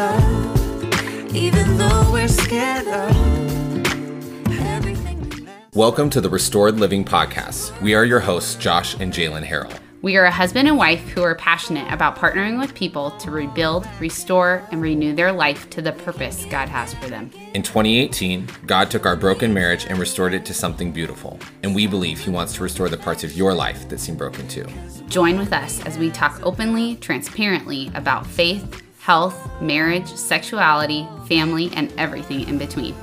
love, even though we're scared of everything we never. Welcome to the Restored Living Podcast. We are your hosts, Josh and Jalen Harrell. We are a husband and wife who are passionate about partnering with people to rebuild, restore, and renew their life to the purpose God has for them. In 2018, God took our broken marriage and restored it to something beautiful. And we believe He wants to restore the parts of your life that seem broken too. Join with us as we talk openly, transparently about faith, health, marriage, sexuality, family, and everything in between.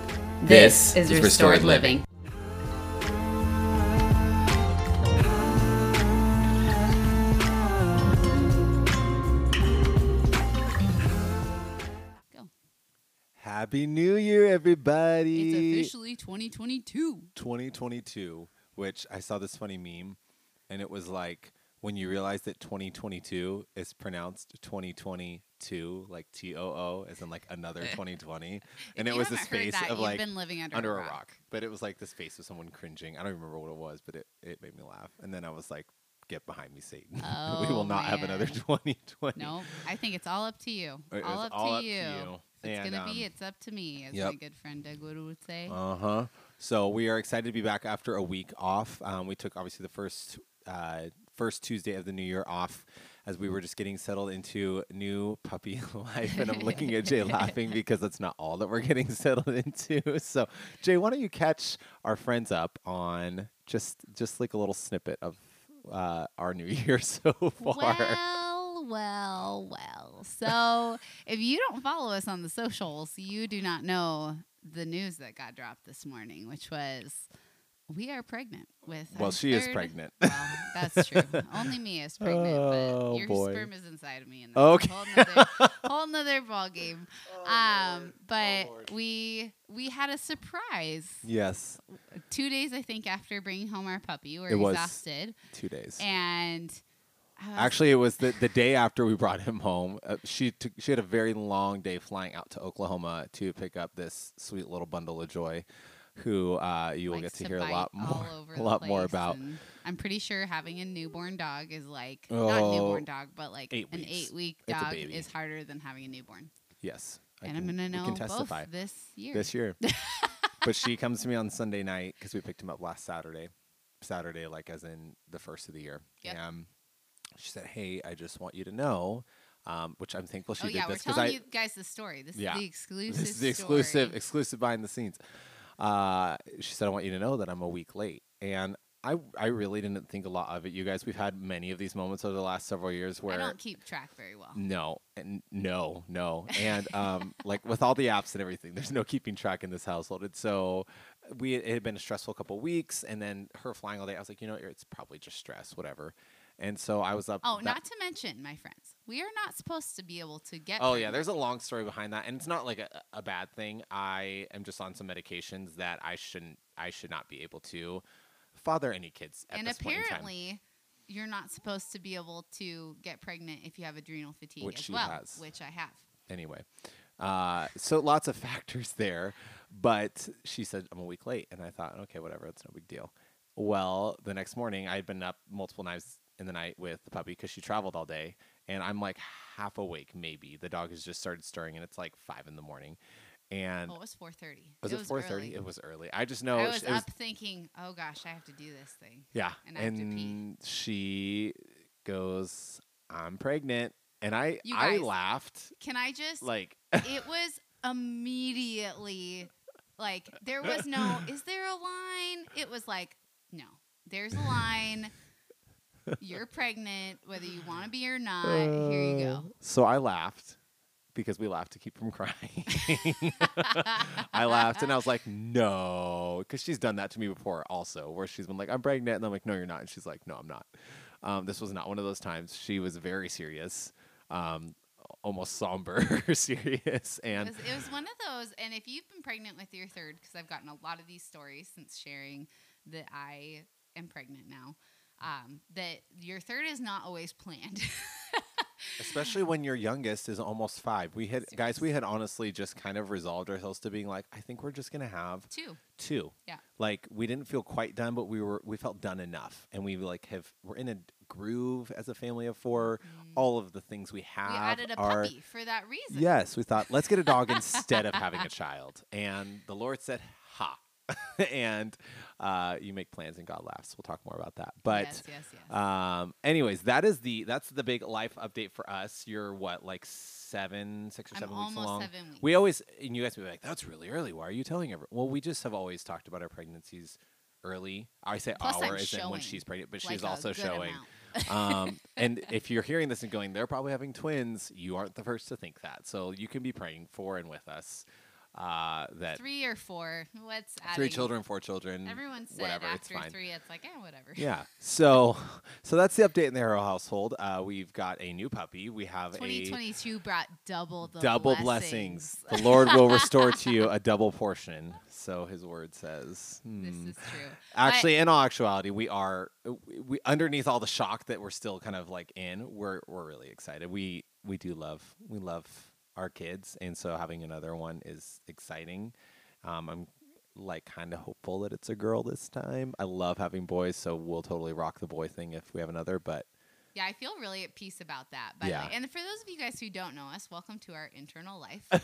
This is Restored Living. Go. Happy New Year, everybody! It's officially 2022. 2022, which I saw this funny meme, and it was like when you realize that 2022 is pronounced 2022, like T O O, as in like another 2020, and it was heard face that, of like been living under, a rock. but it was like this face of someone cringing. I don't remember what it was, but it it made me laugh, and then I was like, "Get behind me, Satan! we Oh, will not have another 2020." No, I think it's all up to you. It all up, all to, up to you. you. It's And, gonna be, um, it's up to me, as yep. my good friend Doug Wood would say. Uh huh. So we are excited to be back after a week off. Um, we took obviously the first uh, first Tuesday of the new year off as we were just getting settled into new puppy life. And I'm looking at Jay laughing because that's not all that we're getting settled into. So Jay, why don't you catch our friends up on just just like a little snippet of uh, our new year so far? Well, well, well. So if you don't follow us on the socials, you do not know the news that got dropped this morning, which was we are pregnant with. Well, our she is pregnant. Well, that's true. Only me is pregnant, Oh, but your boy. sperm is inside of me, and that's Okay. a whole nother, whole nother ball game. Oh, um, but we we had a surprise yes, two days, I think, after bringing home our puppy. We It were was exhausted, two days. and I Actually, it was the, the day after we brought him home. Uh, she took she had a very long day flying out to Oklahoma to pick up this sweet little bundle of joy, who uh, you will get likes to hear a lot more a lot more about. I'm pretty sure having a newborn dog is like not a Oh, newborn dog, but like eight an eight week dog is harder than having a newborn. Yes, and can- I'm gonna know can testify both this year. this year. but she comes to me on Sunday night because we picked him up last Saturday. Saturday, like as in the first of the year. Yep. And she said, "Hey, I just want you to know." Um, which I'm thankful she oh did yeah, this because telling I you guys the story. This Yeah. is the exclusive. this is the exclusive story. exclusive behind the scenes. Uh, she said, "I want you to know that I'm a week late," and I I really didn't think a lot of it. You guys, we've had many of these moments over the last several years where I don't keep track very well. no and no no and um like with all the apps and everything, there's no keeping track in this household. And so we it had been a stressful couple weeks, and then her flying all day. I was like, you know, it's probably just stress, whatever. And so I was up. Oh, not to mention, my friends, we are not supposed to be able to get. Oh yeah, there's a long story behind that, and it's not like a, a bad thing. I am just on some medications that I shouldn't, I should not be able to father any kids at and this point in time. apparently, you're not supposed to be able to get pregnant if you have adrenal fatigue Which as she well, has. which I have. Anyway, uh, so lots of factors there, but she said I'm a week late, and I thought, okay, whatever, it's no big deal. Well, the next morning I had been up multiple nights in the night with the puppy because she traveled all day, and I'm like half awake, maybe. The dog has just started stirring, and it's like five in the morning, and Oh, it was 4:30. was it, four thirty? early. It was early. I just know I it was it was up thinking, oh gosh, I have to do this thing. Yeah. and I have to pee. And she goes, I'm pregnant. And I You I guys- laughed Can I just? like it was immediately like there was no. Is there a line? It was like no. There's a line. You're pregnant, whether you want to be or not. Here you go. so I laughed because we laughed to keep from crying. I laughed and I was like, no, because she's done that to me before also, where she's been like, I'm pregnant. And I'm like, no, you're not. And she's like, no, I'm not. Um, this was not one of those times. She was very serious, um, almost somber serious. It And was, it was one of those, and if you've been pregnant with your third, because I've gotten a lot of these stories since sharing that I am pregnant now, um, that your third is not always planned. Especially when your youngest is almost five. We had guys, we had honestly just kind of resolved ourselves to being like, I think we're just gonna have Two. two. Yeah. Like we didn't feel quite done, but we were we felt done enough. And we like have we're in a groove as a family of four. All of the things we have Mm. we added a are puppy for that reason. Yes, we thought let's get a dog instead of having a child, and the Lord said, "Ha." and uh, you make plans and God laughs. We'll talk more about that. But yes, yes, yes. um, anyways, that is the that's the big life update for us. You're what like seven, six or I'm seven weeks along. seven weeks. We always and you guys will be like, "That's really early. Why are you telling everyone?" Well, we just have always talked about our pregnancies early. I say Plus, I'm our isn't when she's pregnant, but like she's also showing. um, and if you're hearing this and going, they're probably having twins, you aren't the first to think that. So you can be praying for and with us uh, that three or four. What's three children, four children, Everyone said whatever, it's after fine. three, it's like, eh, whatever. Yeah. So, so that's the update in the Harrell household. Uh, we've got a new puppy. We have a 2022 brought double the double blessings. blessings. The Lord will restore to you a double portion. So His word says. this Hmm. is true. Actually, in all actuality, we are we, we underneath all the shock that we're still kind of like in. We're we're really excited. We we do love we love our kids, and so having another one is exciting. Um, I'm like kind of hopeful that it's a girl this time. I love having boys, so we'll totally rock the boy thing if we have another. But Yeah, I feel really at peace about that. By Yeah. the way, and for those of you guys who don't know us, welcome to our internal life. um,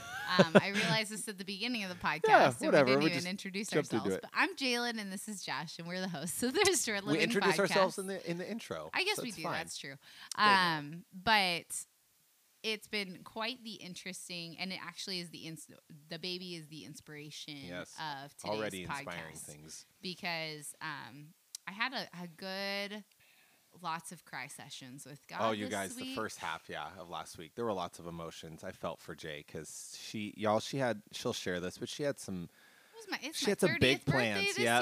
I realized this at the beginning of the podcast, Yeah, so whatever, we didn't we even introduce ourselves. But I'm Jalen, and this is Josh, and we're the hosts of the Restored Living we introduce podcast. ourselves in the in the intro. I guess so we do. fine. That's true. There you go. Um, but it's been quite the interesting, and it actually is the ins- the baby is the inspiration Yes. of today's Already podcast inspiring things. because um, I had a, a good lots of cry sessions with God. Oh, you guys, the first half, yeah, of last week, there were lots of emotions. I felt for Jay because she, y'all, she had, she'll share this, but she had some, my, it's She my had some 30th big plans, year.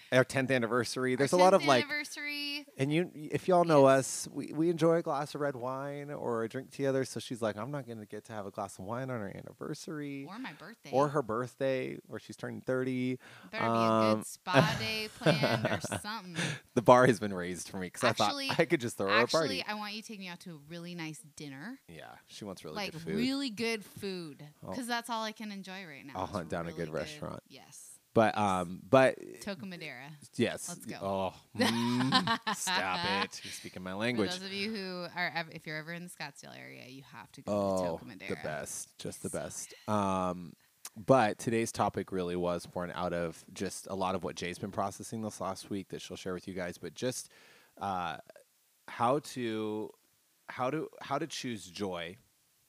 our 10th anniversary. Our There's a lot of like, anniversary. And you, if y'all know us, we, we enjoy a glass of red wine or a drink together. So she's like, I'm not going to get to have a glass of wine on her anniversary Or my birthday. or her birthday where she's turning 30. Better be a um, good spa day planned or something. The bar has been raised for me because I thought I could just throw her a party. Actually, I want you to take me out to a really nice dinner. yeah, she wants really like good food. really good food. Oh. Because that's all I can enjoy right now. I'll hunt down a really good restaurant. Yes. But um, but Toca Madera. Yes. Let's go. Oh, mm, stop it! You're speaking my language. For those of you who are, ev- if you're ever in the Scottsdale area, you have to go Oh, to Toca Madera. the best, just the So best. Um, but today's topic really was born out of just a lot of what Jay's been processing this last week that she'll share with you guys. But just uh, how to how to how to choose joy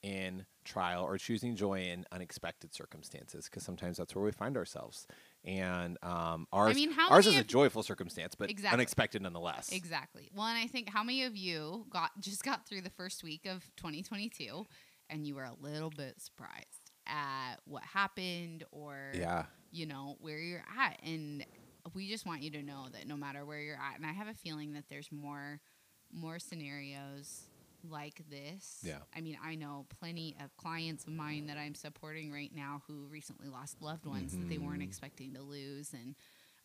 in trial or choosing joy in unexpected circumstances because sometimes that's where we find ourselves and um, ours mean, how ours is a joyful circumstance but Exactly. unexpected nonetheless Exactly. Well, and I think how many of you got just got through the first week of 2022 and you were a little bit surprised at what happened or yeah you know where you're at and we just want you to know that no matter where you're at and I have a feeling that there's more more scenarios like this. Yeah. I mean, I know plenty of clients of mine that I'm supporting right now who recently lost loved ones that they weren't Mhm. expecting to lose and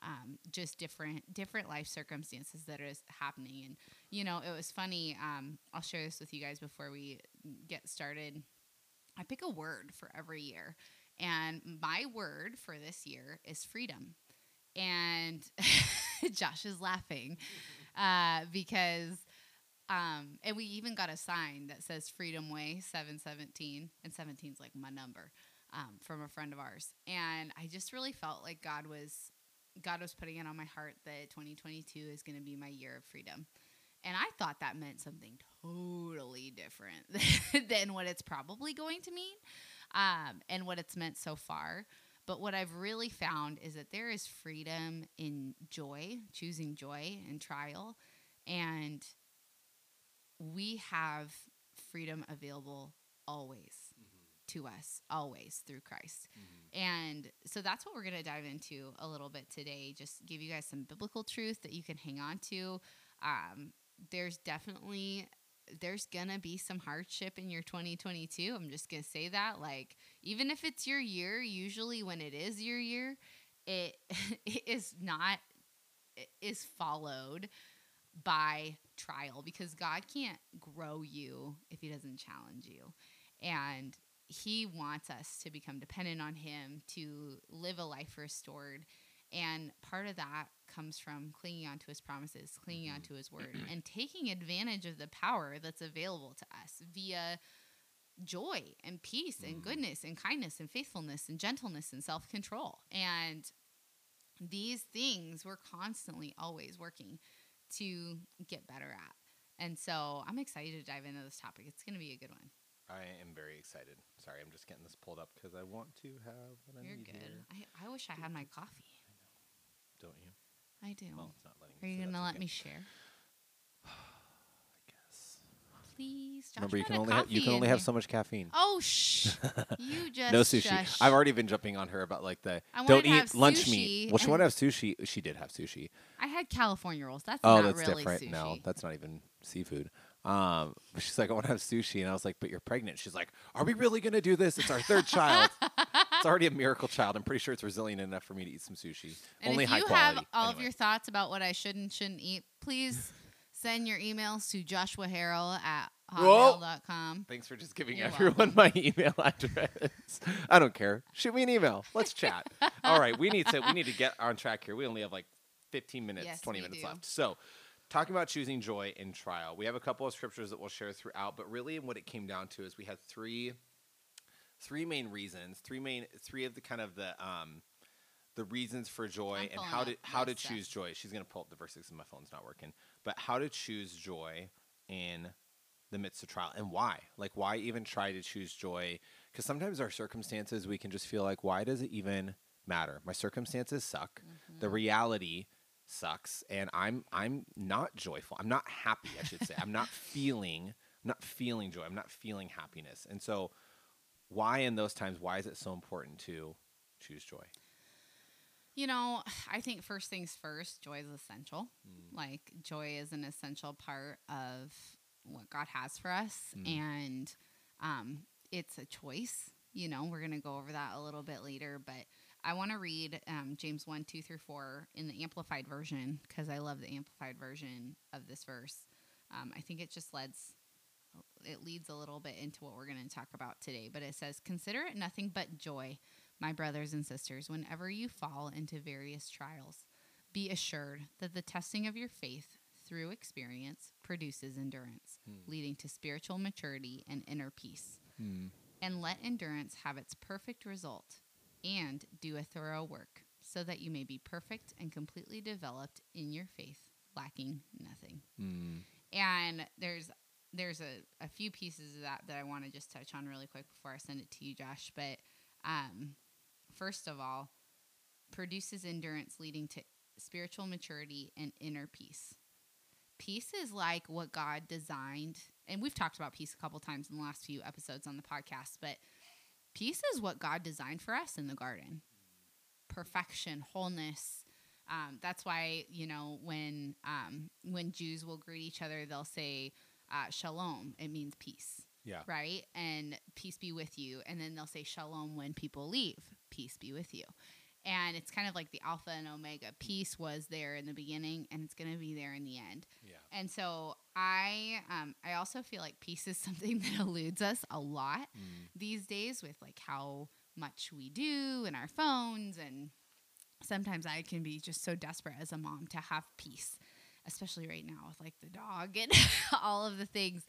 um, just different different life circumstances that is happening and you know it was funny um, i'll share this with you guys before we get started i pick a word for every year and my word for this year is freedom and josh is laughing uh, because um, and we even got a sign that says freedom way 717 and 17 is like my number um, from a friend of ours and i just really felt like god was God was putting it on my heart that 2022 is going to be my year of freedom. And I thought that meant something totally different than what it's probably going to mean um, and what it's meant so far. But what I've really found is that there is freedom in joy, choosing joy in trial. And we have freedom available always to us, always through Christ. And so that's what we're going to dive into a little bit today. Just give you guys some biblical truth that you can hang on to. Um, there's definitely there's gonna be some hardship in your 2022. I'm just gonna say that. Like, even if it's your year, usually when it is your year, it, it is not it is followed by trial because God can't grow you if He doesn't challenge you. And He wants us to become dependent on Him to live a life restored. And part of that comes from clinging onto his promises, clinging Mm-hmm. onto his word, and taking advantage of the power that's available to us via joy and peace Mm-hmm. and goodness and kindness and faithfulness and gentleness and self control. And these things we're constantly always working to get better at. And so I'm excited to dive into this topic. It's going to be a good one. I am very excited. Sorry, I'm just getting this pulled up because I want to have what I You're need good. here. I, I wish I had my coffee. Don't you? I do. Well, it's not letting Are you so going to let okay. me share? I guess. Remember, you can only ha- you can only have here. so much caffeine. Oh, shh. you just no sushi. shush. I've already been jumping on her about like the I don't to eat lunch meat. Well, she wanted to have sushi. She did have sushi. I had California rolls. That's Oh, not that's really different. sushi. No, that's not even seafood. Um, she's like, I want to have sushi, and I was like, but you're pregnant. She's like, Are we really gonna do this? It's our third child. It's already a miracle child. I'm pretty sure it's resilient enough for me to eat some sushi. And Only if high you quality. have all of your thoughts about what I should and shouldn't eat, please send your emails to Joshua Harrell at. hotmail.com. Thanks for just giving You're everyone my email address. I don't care. Shoot me an email. Let's chat. All right, we need to we need to get on track here. We only have like 15 minutes, Yes, 20 minutes do. left. So, talking about choosing joy in trial. We have a couple of scriptures that we'll share throughout, but really what it came down to is we had three three main reasons, three main three of the kind of the um the reasons for joy and how to how to stuff. choose joy. She's going to pull up the verses and my phone's not working. But how to choose joy in the midst of trial and why? Like why even try to choose joy? Because sometimes our circumstances we can just feel like why does it even matter? My circumstances suck. The Mm-hmm. reality sucks and i'm i'm not joyful. I'm not happy i should say. I'm not feeling i'm not feeling joy. I'm not feeling happiness. And so why in those times why is it so important to choose joy? You know, I think first things first, joy is essential. Mm. Like, joy is an essential part of what God has for us. Mm. And um, it's a choice. You know, we're going to go over that a little bit later. But I want to read um, James 1, 2 through 4 in the Amplified Version because I love the Amplified Version of this verse. Um, I think it just leads. It leads a little bit into what we're going to talk about today, but it says, Consider it nothing but joy, my brothers and sisters, whenever you fall into various trials, be assured that the testing of your faith through experience produces endurance, hmm. leading to spiritual maturity and inner peace. Hmm. And let endurance have its perfect result and do a thorough work, so that you may be perfect and completely developed in your faith, lacking nothing. Hmm. And there's there's a, a few pieces of that that I want to just touch on really quick before I send it to you, Josh. But um, first of all, produces endurance leading to spiritual maturity and inner peace. Peace is like what God designed, and we've talked about peace a couple times in the last few episodes on the podcast, but peace is what God designed for us in the garden perfection, wholeness. Um, that's why you know when um, when Jews will greet each other, they'll say uh, shalom. It means peace yeah right? And peace be with you. And then they'll say shalom when people leave, peace be with you. And it's kind of like the alpha and omega. Peace was there in the beginning, and it's going to be there in the end. yeah And so I, um, I also feel like peace is something that eludes us a lot these days with like how much we do in our phones, and sometimes I can be just so desperate as a mom to have peace, especially right now with like the dog and all of the things.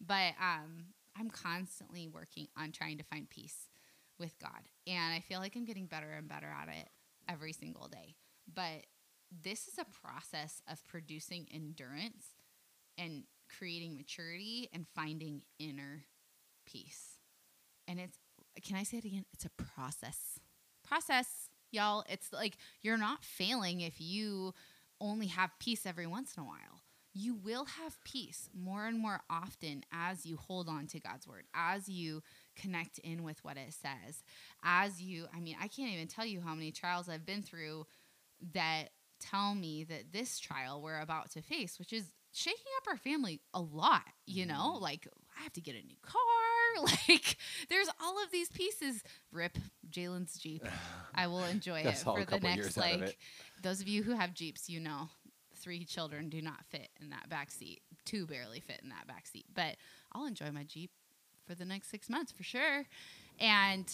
But um, I'm constantly working on trying to find peace with God. And I feel like I'm getting better and better at it every single day. But this is a process of producing endurance and creating maturity and finding inner peace. And it's, can I say it again? It's a process. Process, y'all. It's like you're not failing if you only have peace every once in a while you will have peace more and more often as you hold on to God's word, as you connect in with what it says, as you, I mean, I can't even tell you how many trials I've been through that tell me that this trial we're about to face, which is shaking up our family a lot, you know, like I have to get a new car. Like there's all of these pieces. Rip Jalen's Jeep. I will enjoy it for the next of like those of you who have Jeeps, you know, three children do not fit in that back seat. Two barely fit in that back seat. But I'll enjoy my Jeep for the next six months for sure. And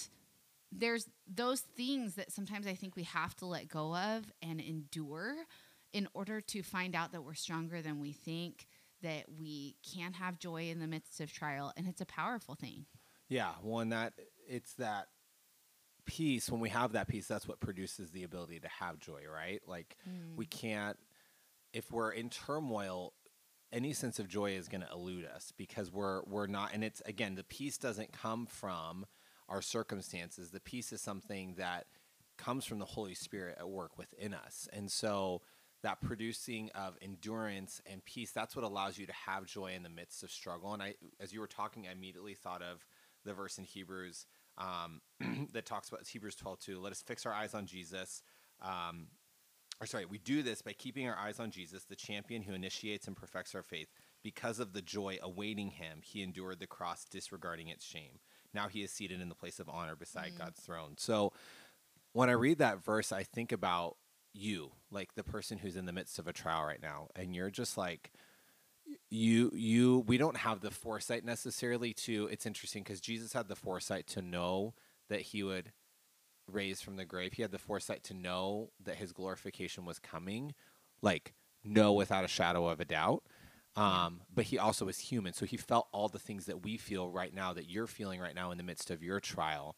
there's those things that sometimes I think we have to let go of and endure in order to find out that we're stronger than we think, that we can have joy in the midst of trial. And it's a powerful thing. Yeah, one that it's that peace. When we have that peace, that's what produces the ability to have joy, right? Like we mm. can't if we're in turmoil. Any sense of joy is going to elude us because we're we're not, and it's again the peace doesn't come from our circumstances. The peace is something that comes from the Holy Spirit at work within us, and so that producing of endurance and peace that's what allows you to have joy in the midst of struggle and i as you were talking i immediately thought of the verse in hebrews um, that talks about hebrews 12 2 let us fix our eyes on jesus um, or sorry we do this by keeping our eyes on jesus the champion who initiates and perfects our faith. Because of the joy awaiting him he endured the cross disregarding its shame. Now he is seated in the place of honor beside mm. god's throne. So when I read that verse, I think about you, like the person who's in the midst of a trial right now, and you're just like, you, you, we don't have the foresight necessarily to. It's interesting because Jesus had the foresight to know that he would raise from the grave. He had the foresight to know that his glorification was coming, like, know without a shadow of a doubt. Um, but he also is human. So he felt all the things that we feel right now, that you're feeling right now in the midst of your trial.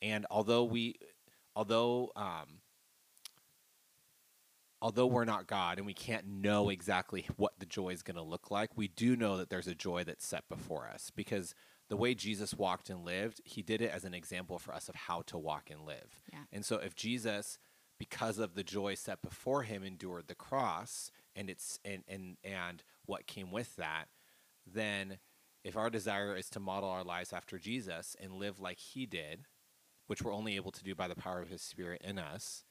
And although we, although, um, although we're not God and we can't know exactly what the joy is going to look like, we do know that there's a joy that's set before us because the way Jesus walked and lived, he did it as an example for us of how to walk and live. Yeah. And so if Jesus because of the joy set before him endured the cross and it's and and and what came with that, then if our desire is to model our lives after Jesus and live like he did, which we're only able to do by the power of his spirit in us,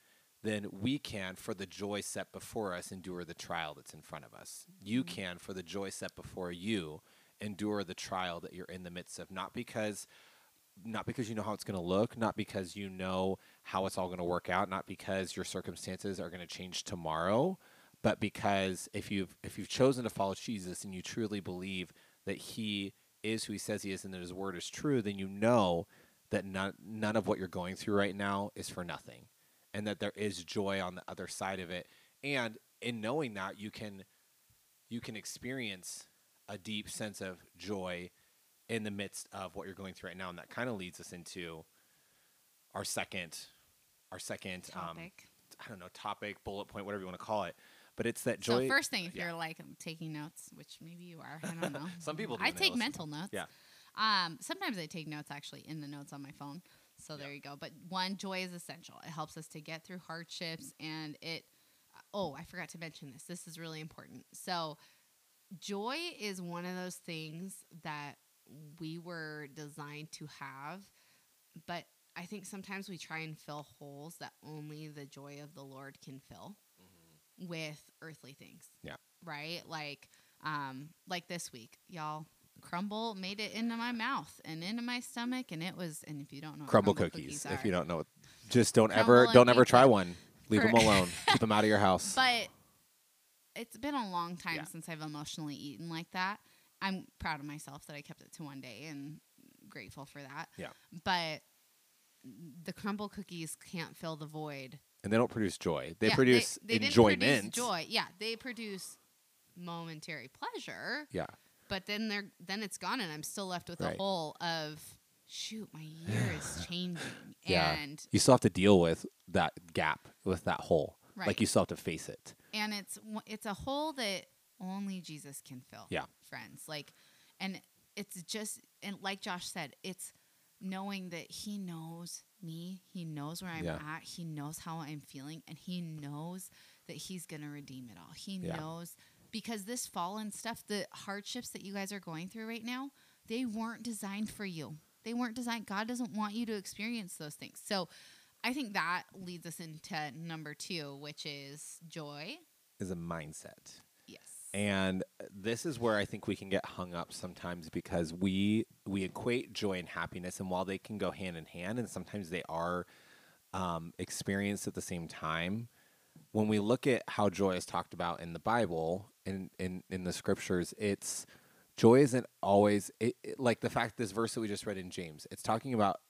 then we can, for the joy set before us, endure the trial that's in front of us. You mm-hmm. can, for the joy set before you, endure the trial that you're in the midst of, not because not because you know how it's going to look, not because you know how it's all going to work out, not because your circumstances are going to change tomorrow, but because if you've if you've chosen to follow Jesus and you truly believe that he is who he says he is and that his word is true, then you know that none, none of what you're going through right now is for nothing and that there is joy on the other side of it. And in knowing that you can you can experience a deep sense of joy in the midst of what you're going through right now and that kind of leads us into our second our second um, I don't know topic bullet point whatever you want to call it but it's that joy so first thing, if yeah. you're like taking notes, which maybe you are, I don't know. Some people do I take mental notes. Yeah. Um, sometimes I take notes actually in the notes on my phone. So there you go. But one, joy is essential. It helps us to get through hardships, and it. Oh, I forgot to mention this. This is really important. So, joy is one of those things that we were designed to have, but I think sometimes we try and fill holes that only the joy of the Lord can fill with earthly things. Yeah. Right? Like um like this week, y'all Crumbl made it into my mouth and into my stomach and it was and if you don't know what Crumbl, cookies, if are, you don't know just don't Crumbl ever don't ever try them one leave them alone keep them out of your house but it's been a long time Yeah. since I've emotionally eaten like that. I'm proud of myself that I kept it to one day and grateful for that. Yeah. But the Crumbl cookies can't fill the void and they don't produce joy they Yeah, produce they didn't enjoyment produce joy. Yeah, they produce momentary pleasure, yeah but then they're then it's gone, and I'm still left with Right. a hole of shoot. My year is changing, Yeah. and you still have to deal with that gap with that hole Right. like you still have to face it and it's it's a hole that only Jesus can fill. Yeah. friends, like, and it's just and like Josh said, it's knowing that He knows me, He knows where I'm Yeah. at, He knows how I'm feeling, and He knows that He's gonna redeem it all. He Yeah. knows because this fallen stuff, the hardships that you guys are going through right now, they weren't designed for you. They weren't designed. God doesn't want you to experience those things. So. I think that leads us into number two, which is joy. is a mindset Yes. and this is where i think we can get hung up sometimes because we we equate joy and happiness and while they can go hand in hand and sometimes they are um, experienced at the same time when we look at how joy is talked about in the bible in in, in the scriptures it's joy isn't always it, it- like the fact this verse that we just read in james it's talking about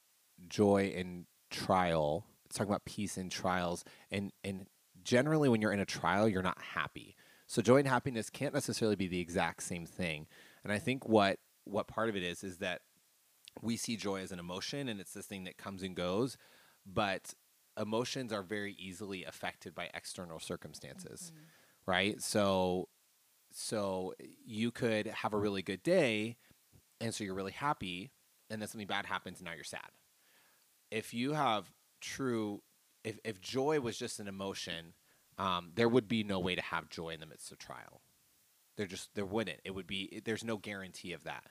joy in trial. It's talking about peace in trials, and and generally when you're in a trial, you're not happy. So joy and happiness can't necessarily be the exact same thing. And I think what what part of it is is that we see joy as an emotion, and it's this thing that comes and goes, but emotions are very easily affected by external circumstances, mm-hmm. right? So so you could have a really good day and so you're really happy and then something bad happens and now you're sad if you have true if, if joy was just an emotion um, there would be no way to have joy in the midst of trial. There just there wouldn't. It would be there's no guarantee of that.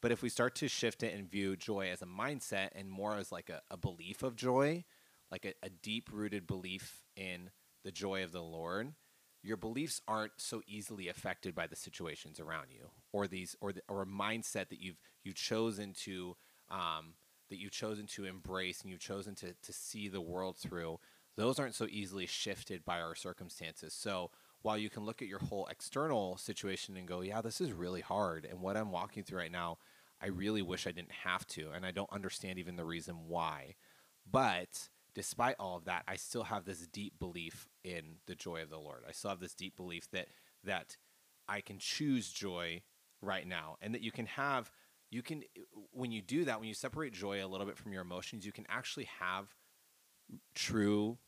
But if we start to shift it and view joy as a mindset and more as like a, a belief of joy like a, a deep rooted belief in the joy of the lord your beliefs aren't so easily affected by the situations around you or these or the, or a mindset that you've you've chosen to um, that you've chosen to embrace and you've chosen to to see the world through those aren't so easily shifted by our circumstances so while you can look at your whole external situation and go yeah this is really hard and what i'm walking through right now i really wish i didn't have to and i don't understand even the reason why but despite all of that, I still have this deep belief in the joy of the Lord. I still have this deep belief that that I can choose joy right now, and that you can have you can when you do that when you separate joy a little bit from your emotions, you can actually have true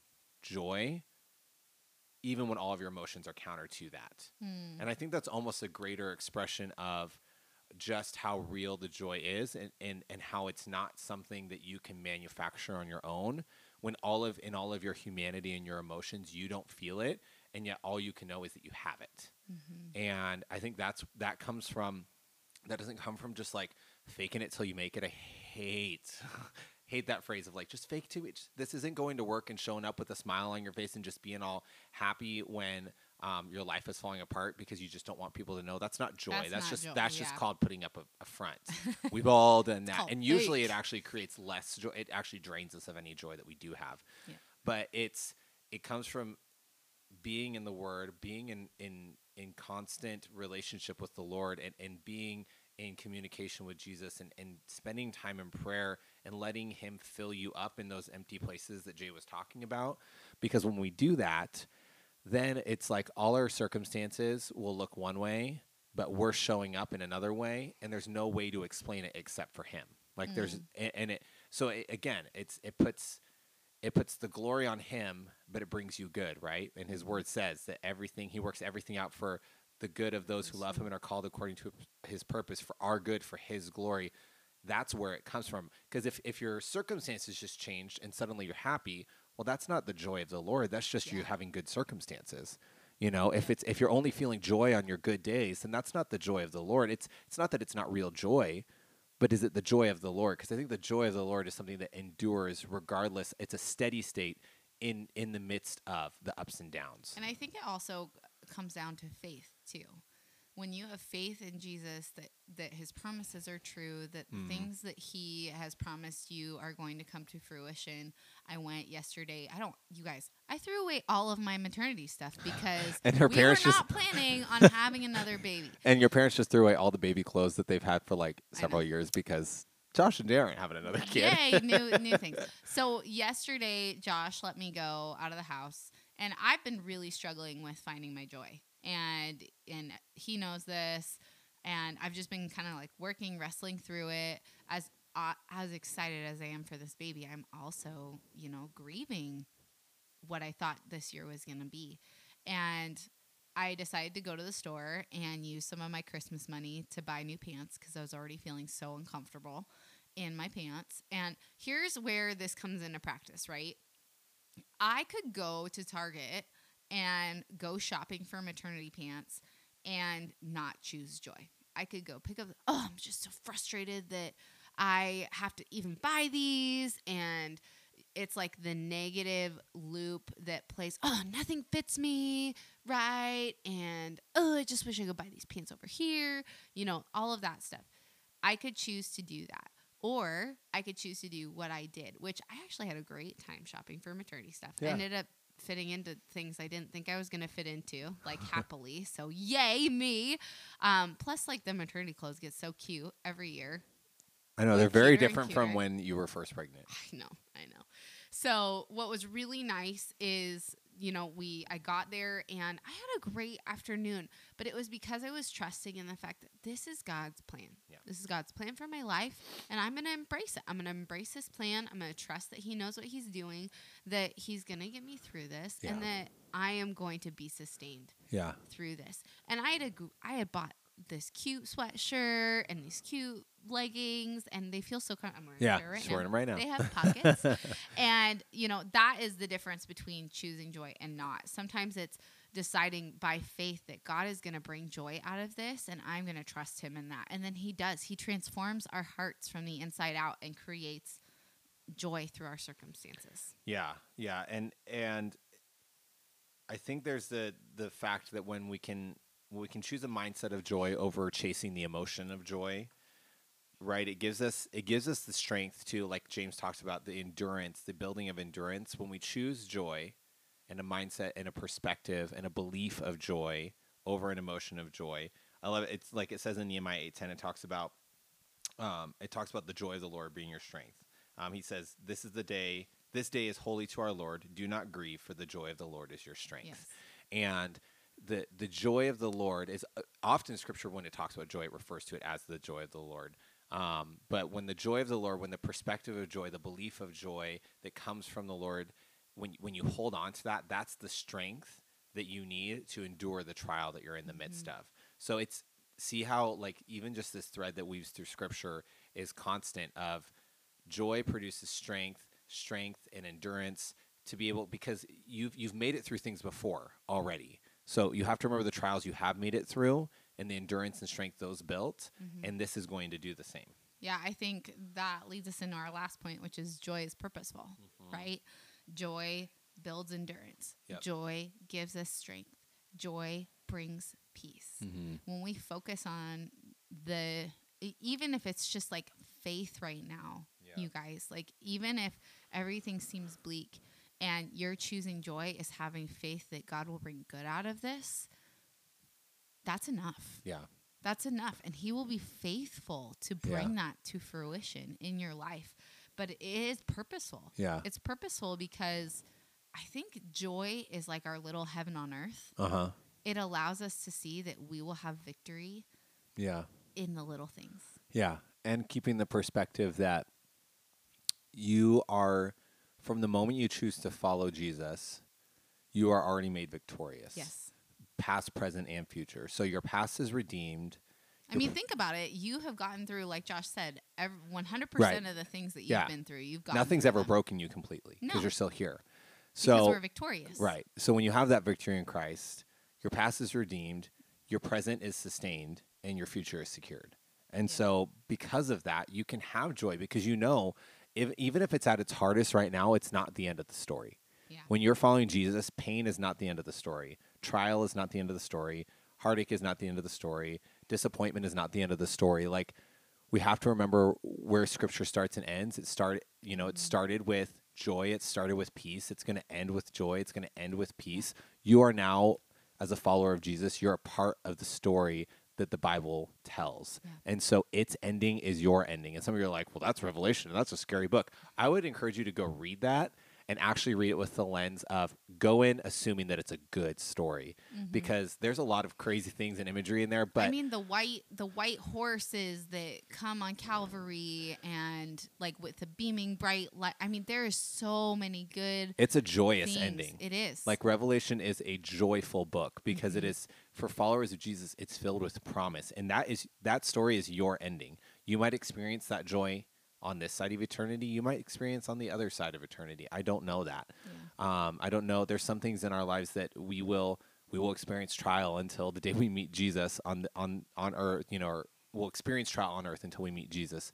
joy even when all of your emotions are counter to that. Hmm. And I think that's almost a greater expression of just how real the joy is and, and, and how it's not something that you can manufacture on your own when all of in all of your humanity and your emotions you don't feel it and yet all you can know is that you have it. Mm-hmm. And i think that's that comes from that doesn't come from just like faking it till you make it. I hate hate that phrase of like just fake to it this isn't going to work and showing up with a smile on your face and just being all happy when um, your life is falling apart because you just don't want people to know. That's not joy. That's that's, just joy, that's just called putting up a, a front. We've all done that. and usually fake. it actually creates less joy. It actually drains us of any joy that we do have. Yeah. but it's it comes from being in the word being in in in constant relationship with the lord and and being in communication with jesus and and spending time in prayer and letting him fill you up in those empty places that jay was talking about. Because when we do that then it's like all our circumstances will look one way but we're showing up in another way and there's no way to explain it except for him. Like there's mm. a- and it so it, again it's it puts it puts the glory on him but it brings you good right? And his word says that everything he works everything out for the good of those who love him and are called according to his purpose for our good for his glory. That's where it comes from. Because if, if your circumstances just changed and suddenly you're happy well that's not the joy of the lord. That's just you having good circumstances. You know if it's if you're only feeling joy on your good days then that's not the joy of the lord. It's it's not that it's not real joy but is it the joy of the lord? Because i think the joy of the lord is something that endures regardless. It's a steady state in in the midst of the ups and downs. And I think it also comes down to faith too. When you have faith in Jesus that that his promises are true, that Mm-hmm. the things that he has promised you are going to come to fruition. I went yesterday. I don't you guys, I threw away all of my maternity stuff because And her we parents were just- not planning on having another baby. and your parents just threw away all the baby clothes that they've had for like several years because josh and darren having another kid Yay, new new things. So yesterday, Josh let me go out of the house, and I've been really struggling with finding my joy, and and he knows this, and I've just been kind of like working, wrestling through it. As uh, as excited as I am for this baby, I'm also you know grieving what I thought this year was gonna be, and. I decided to go to the store and use some of my Christmas money to buy new pants because I was already feeling so uncomfortable in my pants. And here's where this comes into practice, right? I could go to Target and go shopping for maternity pants and not choose joy. I could go pick up, oh, I'm just so frustrated that I have to even buy these. And it's like the negative loop that plays, oh, nothing fits me right. And oh, I just wish I could buy these pants over here. You know, all of that stuff. I could choose to do that. Or I could choose to do what I did, which I actually had a great time shopping for maternity stuff. I ended up fitting into things I didn't think I was going to fit into, like happily. So, yay, me. Um, plus, like the maternity clothes get so cute every year. i know they're They're very cuter and different from cuter. when you were first pregnant I know, I know. So what was really nice is, you know, we I got there and I had a great afternoon, but it was because I was trusting in the fact that this is God's plan. Yeah. This is God's plan for my life, and I'm going to embrace it. I'm going to embrace his plan. I'm going to trust that he knows what he's doing, that he's going to get me through this, and that I am going to be sustained Yeah. through this. And I had a I had bought this cute sweatshirt and these cute leggings, and they feel so wearing Yeah, right now. wearing 'em right now. They have pockets, and you know that is the difference between choosing joy and not. Sometimes it's deciding by faith that God is going to bring joy out of this, and I'm going to trust Him in that. And then He does. He transforms our hearts from the inside out and creates joy through our circumstances. Yeah, yeah, and and I think there's the the fact that when we can when we can choose a mindset of joy over chasing the emotion of joy, right? It gives us it gives us the strength to like James talks about the endurance, the building of endurance. When we choose joy and a mindset and a perspective and a belief of joy over an emotion of joy. I love it. It's like it says in Nehemiah eight ten. It talks about um, it talks about the joy of the Lord being your strength. Um, he says, "This is the day. This day is holy to our Lord. Do not grieve, for the joy of the Lord is your strength." Yes. And the the joy of the Lord is uh, often Scripture when it talks about joy, it refers to it as the joy of the Lord. Um, but when the joy of the Lord, when the perspective of joy, the belief of joy that comes from the Lord, when when you hold on to that, that's the strength that you need to endure the trial that you're in the midst of. So it's see how like even just this thread that weaves through Scripture is constant of joy produces strength, strength and endurance to be able because you've you've made it through things before already. So you have to remember the trials you have made it through and the endurance and strength those built, mm-hmm. and this is going to do the same. Yeah, I think that leads us into our last point, which is joy is purposeful, mm-hmm. right? Joy builds endurance. Yep. Joy gives us strength. Joy brings peace. Mm-hmm. When we focus on the, even if it's just like faith right now, Yeah. you guys, like even if everything seems bleak and you're choosing joy is having faith that God will bring good out of this, that's enough Yeah. that's enough and he will be faithful to bring that to fruition in your life but it is purposeful Yeah. it's purposeful because i think joy is like our little heaven on earth Uh-huh. it allows us to see that we will have victory Yeah. in the little things Yeah, and keeping the perspective that you are from the moment you choose to follow Jesus, you are already made victorious. yes Past, present, and future. So your past is redeemed. i mean think about it you have gotten through like josh said ev 100% Right. of the things that you've Yeah. been through you've gotten Nothing's ever broken you completely because No. you're still here. because So we're victorious Right. So when you have that victory in Christ, your past is redeemed, your present is sustained, and your future is secured. And Yeah. so because of that, you can have joy because you know if, even if it's at its hardest right now, it's not the end of the story. yeah When you're following Jesus, pain is not the end of the story. Trial is not the end of the story. Heartache is not the end of the story. Disappointment is not the end of the story. Like we have to remember where scripture starts and ends. It started, you know, it mm-hmm. started with joy, it started with peace. It's going to end with joy, it's going to end with peace. You are now as a follower of Jesus, you're a part of the story that the Bible tells. Yeah. And so its ending is your ending. And some of you are like, well, that's Revelation. and That's a scary book. I would encourage you to go read that and actually read it with the lens of go in assuming that it's a good story because there's a lot of crazy things and imagery in there. But I mean the white the white horses that come on Calvary and like with the beaming bright light. I mean there is so many good it's a joyous things. ending. It is Like Revelation is a joyful book because it Mhm. is for followers of Jesus. It's filled with promise, and that is that story is your ending. You might experience that joy on this side of eternity. You might experience on the other side of eternity. I don't know that. Um, I don't know. There's some things in our lives that we will we will experience trial until the day we meet Jesus on the, on on earth. You know, or we'll experience trial on earth until we meet Jesus.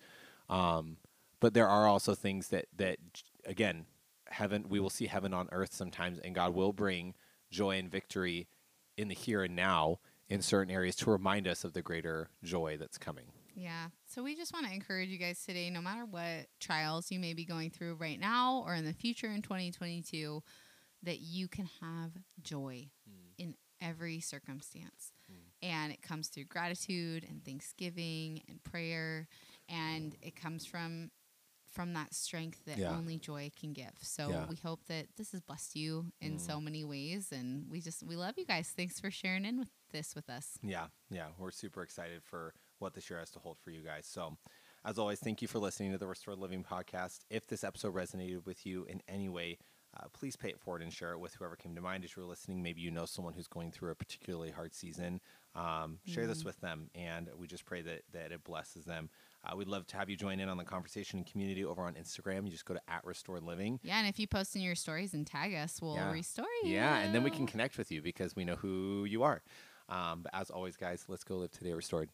Um, but there are also things that that again, heaven we will see heaven on earth sometimes, and God will bring joy and victory in the here and now in certain areas to remind us of the greater joy that's coming. Yeah. So we just want to encourage you guys today, no matter what trials you may be going through right now or in the future in 2022, that you can have joy mm. in every circumstance. Mm. And it comes through gratitude and thanksgiving and prayer. And mm. it comes from from that strength that Yeah. only joy can give. So Yeah. we hope that this has blessed you in Mm. so many ways, and we just we love you guys. Thanks for sharing in with this with us. Yeah, yeah, we're super excited for what this year has to hold for you guys. So, as always, thank you for listening to the Restored Living podcast. If this episode resonated with you in any way, uh, please pay it forward and share it with whoever came to mind as you were listening. Maybe you know someone who's going through a particularly hard season. Um, share this with them, and we just pray that that it blesses them. Uh, we'd love to have you join in on the conversation and community over on Instagram. You just go to at Restored Living. Yeah, and if you post in your stories and tag us, we'll Yeah. restore you. Yeah, and then we can connect with you because we know who you are. Um, but as always, guys, let's go live today restored.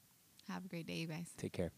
have a great day, you guys. Take care.